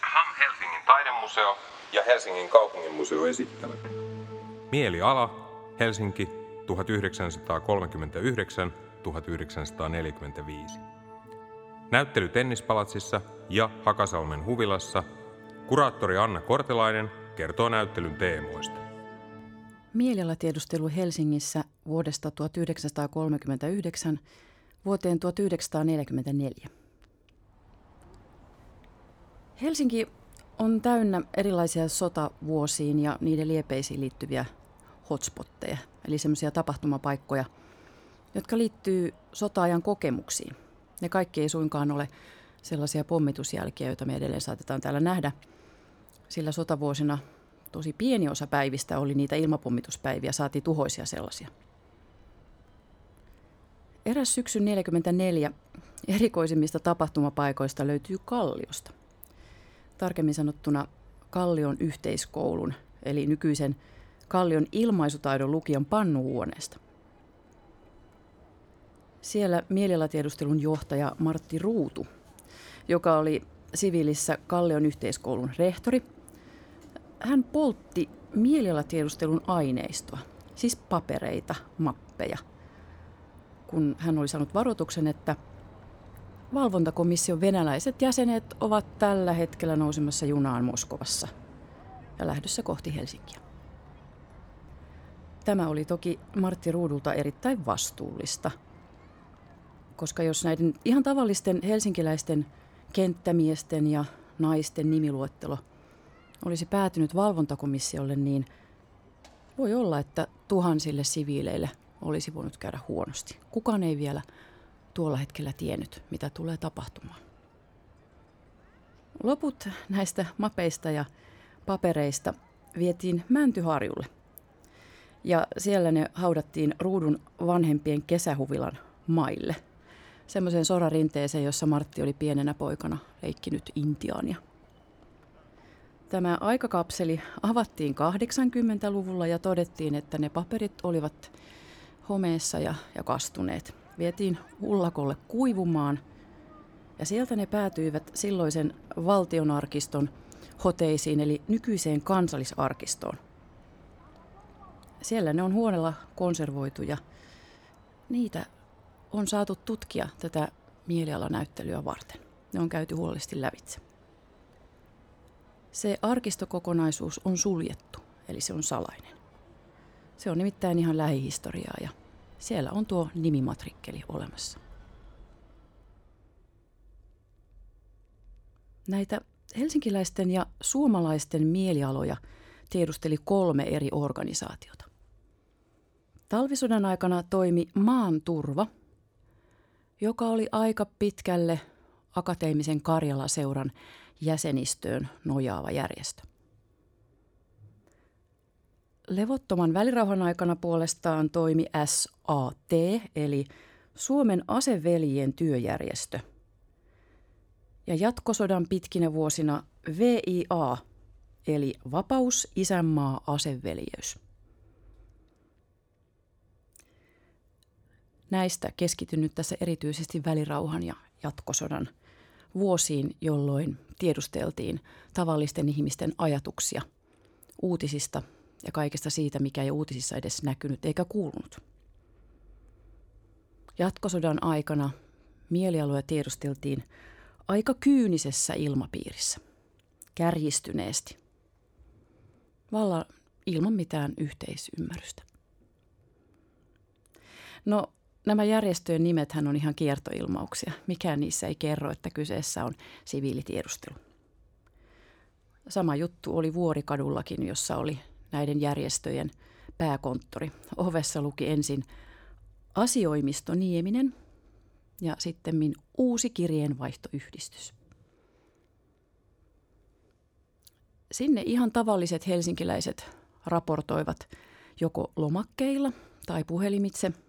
HAM Helsingin taidemuseo ja Helsingin kaupunginmuseo esittävät. Mieliala, Helsinki, 1939-1945. Näyttely Tennispalatsissa ja Hakasalmen huvilassa. Kuraattori Anna Kortelainen kertoo näyttelyn teemoista. Mielialatiedustelu Helsingissä vuodesta 1939 vuoteen 1944. Helsinki on täynnä erilaisia sotavuosiin ja niiden liepeisiin liittyviä hotspotteja, eli semmoisia tapahtumapaikkoja, jotka liittyy sota-ajan kokemuksiin. Ne kaikki ei suinkaan ole sellaisia pommitusjälkiä, joita me edelleen saatetaan täällä nähdä, sillä sotavuosina tosi pieni osa päivistä oli niitä ilmapommituspäiviä, saatiin tuhoisia sellaisia. Eräs syksyn 44 erikoisimmista tapahtumapaikoista löytyy Kalliosta. Tarkemmin sanottuna Kallion yhteiskoulun, eli nykyisen Kallion ilmaisutaidon lukion pannuhuoneesta. Siellä mielilatiedustelun johtaja Martti Ruutu, joka oli siviilissä Kallion yhteiskoulun rehtori – hän poltti mielialatiedustelun aineistoa, siis papereita, mappeja, kun hän oli saanut varoituksen, että valvontakomission venäläiset jäsenet ovat tällä hetkellä nousemassa junaan Moskovassa ja lähdössä kohti Helsinkiä. Tämä oli toki Martti Ruudulta erittäin vastuullista, koska jos näiden ihan tavallisten helsinkiläisten kenttämiesten ja naisten nimiluettelo – olisi päätynyt valvontakomissiolle, niin voi olla, että tuhansille siviileille olisi voinut käydä huonosti. Kukaan ei vielä tuolla hetkellä tiennyt, mitä tulee tapahtumaan. Loput näistä mapeista ja papereista vietiin Mäntyharjulle. Ja siellä ne haudattiin ruudun vanhempien kesähuvilan maille. Semmoiseen sorarinteeseen, jossa Martti oli pienenä poikana leikkinyt intiaania. Tämä aikakapseli avattiin 80-luvulla ja todettiin, että ne paperit olivat homeessa ja, ja kastuneet. Vietiin ullakolle kuivumaan ja sieltä ne päätyivät silloisen valtionarkiston hoteisiin eli nykyiseen kansallisarkistoon. Siellä ne on huonella konservoitu ja niitä on saatu tutkia tätä mielialanäyttelyä varten. Ne on käyty huolellisesti lävitse. Se arkistokokonaisuus on suljettu, eli se on salainen. Se on nimittäin ihan lähihistoriaa ja siellä on tuo nimimatrikkeli olemassa. Näitä helsinkiläisten ja suomalaisten mielialoja tiedusteli kolme eri organisaatiota. Talvisodan aikana toimi Maan turva, joka oli aika pitkälle akateemisen Karjala-seuran jäsenistöön nojaava järjestö. Levottoman välirauhan aikana puolestaan toimi SAT, eli Suomen aseveljien työjärjestö. Ja jatkosodan pitkinä vuosina VIA, eli Vapaus, Isänmaa, Aseveljeys. Näistä keskityn nyt tässä erityisesti välirauhan ja jatkosodan vuosiin, jolloin tiedusteltiin tavallisten ihmisten ajatuksia uutisista ja kaikesta siitä, mikä ei uutisissa edes näkynyt eikä kuulunut. Jatkosodan aikana mielialoja tiedusteltiin aika kyynisessä ilmapiirissä, kärjistyneesti, vallan ilman mitään yhteisymmärrystä. No Nämä järjestöjen nimethän on ihan kiertoilmauksia. Mikään niissä ei kerro, että kyseessä on siviilitiedustelu. Sama juttu oli Vuorikadullakin, jossa oli näiden järjestöjen pääkonttori. Ovessa luki ensin asioimisto Nieminen ja sitten uusi kirjeenvaihtoyhdistys. Sinne ihan tavalliset helsinkiläiset raportoivat joko lomakkeilla tai puhelimitse –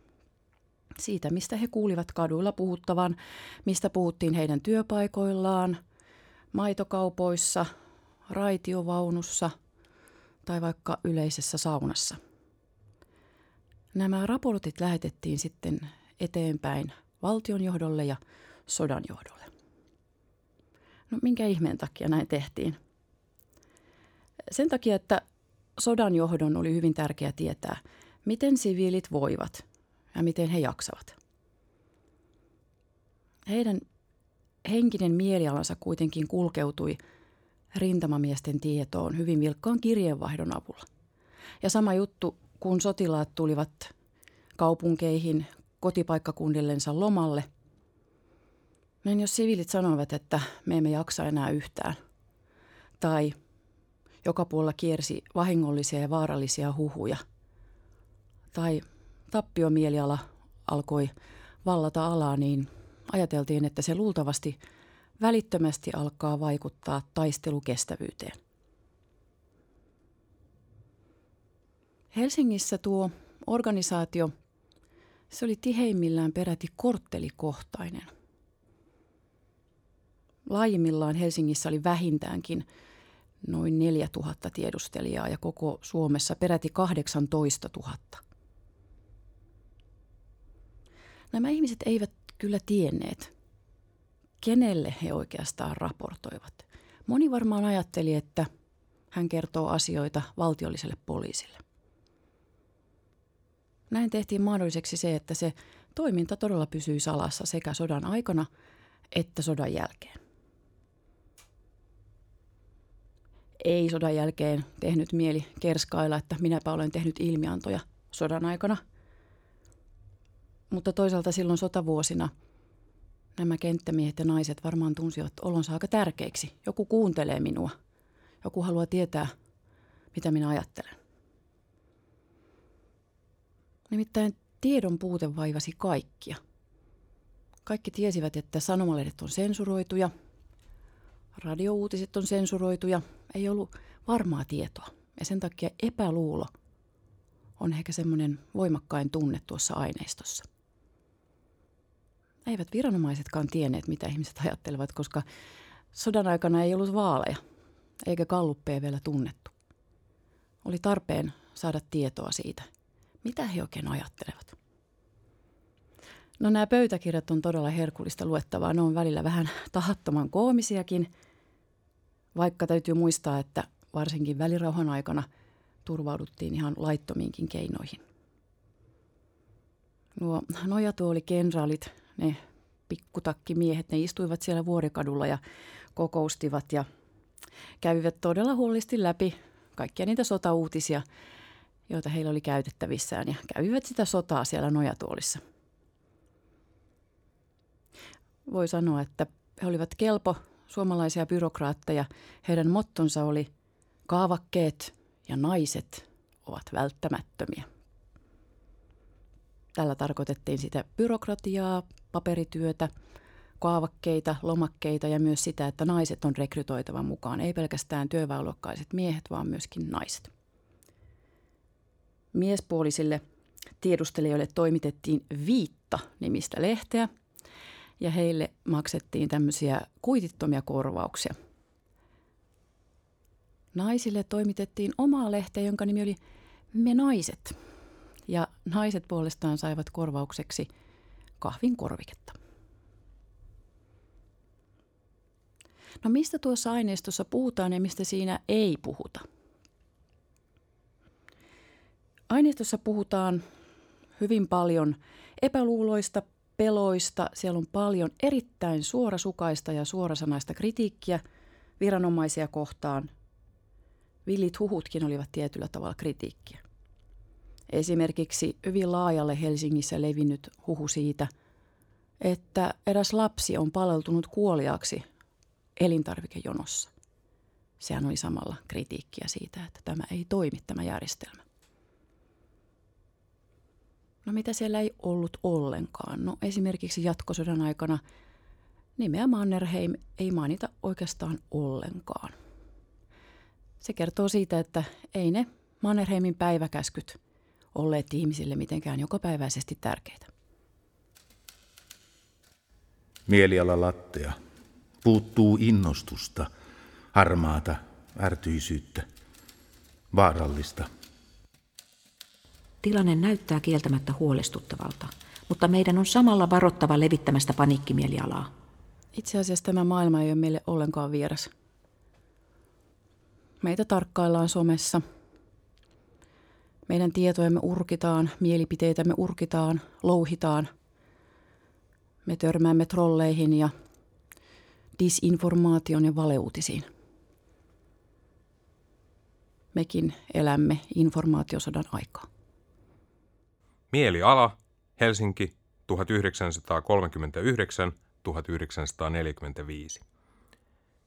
siitä, mistä he kuulivat kaduilla puhuttavan, mistä puhuttiin heidän työpaikoillaan, maitokaupoissa, raitiovaunussa tai vaikka yleisessä saunassa. Nämä raportit lähetettiin sitten eteenpäin valtionjohdolle ja sodan johdolle. No minkä ihmeen takia näin tehtiin? Sen takia, että sodan johdon oli hyvin tärkeää tietää, miten siviilit voivat ja miten he jaksavat. Heidän henkinen mielialansa kuitenkin kulkeutui rintamamiesten tietoon hyvin vilkkaan kirjeenvaihdon avulla. Ja sama juttu, kun sotilaat tulivat kaupunkeihin kotipaikkakunnillensa lomalle, niin jos siviilit sanovat, että me emme jaksa enää yhtään, tai joka puolella kiersi vahingollisia ja vaarallisia huhuja, tai tappiomieliala alkoi vallata alaa, niin ajateltiin, että se luultavasti välittömästi alkaa vaikuttaa taistelukestävyyteen. Helsingissä tuo organisaatio, se oli tiheimmillään peräti korttelikohtainen. Laajimmillaan Helsingissä oli vähintäänkin noin 4000 tiedustelijaa ja koko Suomessa peräti 18 000. Nämä ihmiset eivät kyllä tienneet, kenelle he oikeastaan raportoivat. Moni varmaan ajatteli, että hän kertoo asioita valtiolliselle poliisille. Näin tehtiin mahdolliseksi se, että se toiminta todella pysyi salassa sekä sodan aikana että sodan jälkeen. Ei sodan jälkeen tehnyt mieli kerskailla, että minäpä olen tehnyt ilmiantoja sodan aikana. Mutta toisaalta silloin sotavuosina nämä kenttämiehet ja naiset varmaan tunsivat olonsa aika tärkeiksi. Joku kuuntelee minua. Joku haluaa tietää, mitä minä ajattelen. Nimittäin tiedon puute vaivasi kaikkia. Kaikki tiesivät, että sanomalehdet on sensuroituja, radiouutiset on sensuroituja, ei ollut varmaa tietoa. Ja sen takia epäluulo on ehkä semmoinen voimakkain tunne tuossa aineistossa. Eivät viranomaisetkaan tienneet, mitä ihmiset ajattelevat, koska sodan aikana ei ollut vaaleja, eikä kalluppeja vielä tunnettu. Oli tarpeen saada tietoa siitä – mitä he oikein ajattelevat? No nämä pöytäkirjat on todella herkullista luettavaa. Ne on välillä vähän tahattoman koomisiakin, vaikka täytyy muistaa, että varsinkin välirauhan aikana turvauduttiin ihan laittomiinkin keinoihin. Nuo nojatuolikenraalit, ne pikkutakkimiehet, ne istuivat siellä vuorikadulla ja kokoustivat ja kävivät todella huolellisesti läpi kaikkia niitä sotauutisia – joita heillä oli käytettävissään ja kävivät sitä sotaa siellä nojatuolissa. Voi sanoa, että he olivat kelpo suomalaisia byrokraatteja. Heidän mottonsa oli kaavakkeet ja naiset ovat välttämättömiä. Tällä tarkoitettiin sitä byrokratiaa, paperityötä, kaavakkeita, lomakkeita ja myös sitä, että naiset on rekrytoitava mukaan. Ei pelkästään työväenluokkaiset miehet, vaan myöskin naiset. Miespuolisille tiedustelijoille toimitettiin viitta nimistä lehteä ja heille maksettiin tämmöisiä kuitittomia korvauksia. Naisille toimitettiin omaa lehteä, jonka nimi oli Me naiset. Ja naiset puolestaan saivat korvaukseksi kahvin korviketta. No mistä tuossa aineistossa puhutaan ja mistä siinä ei puhuta? Aineistossa puhutaan hyvin paljon epäluuloista, peloista. Siellä on paljon erittäin suorasukaista ja suorasanaista kritiikkiä viranomaisia kohtaan. Villit huhutkin olivat tietyllä tavalla kritiikkiä. Esimerkiksi hyvin laajalle Helsingissä levinnyt huhu siitä, että eräs lapsi on paleltunut kuoliaksi elintarvikejonossa. Sehän oli samalla kritiikkiä siitä, että tämä ei toimi tämä järjestelmä. No mitä siellä ei ollut ollenkaan? No esimerkiksi jatkosodan aikana nimeä Mannerheim ei mainita oikeastaan ollenkaan. Se kertoo siitä, että ei ne Mannerheimin päiväkäskyt olleet ihmisille mitenkään jokapäiväisesti tärkeitä. Mieliala lattea. Puuttuu innostusta, harmaata, ärtyisyyttä, vaarallista – Tilanne näyttää kieltämättä huolestuttavalta, mutta meidän on samalla varottava levittämästä paniikkimielialaa. Itse asiassa tämä maailma ei ole meille ollenkaan vieras. Meitä tarkkaillaan somessa. Meidän tietojamme urkitaan, mielipiteitämme urkitaan, louhitaan. Me törmäämme trolleihin ja disinformaation ja valeuutisiin. Mekin elämme informaatiosodan aikaa. Mieliala, Helsinki, 1939-1945.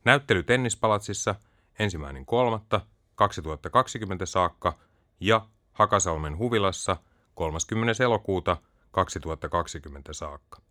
Näyttely Tennispalatsissa ensimmäinen kolmatta 2020 saakka ja Hakasalmen huvilassa 30. elokuuta 2020 saakka.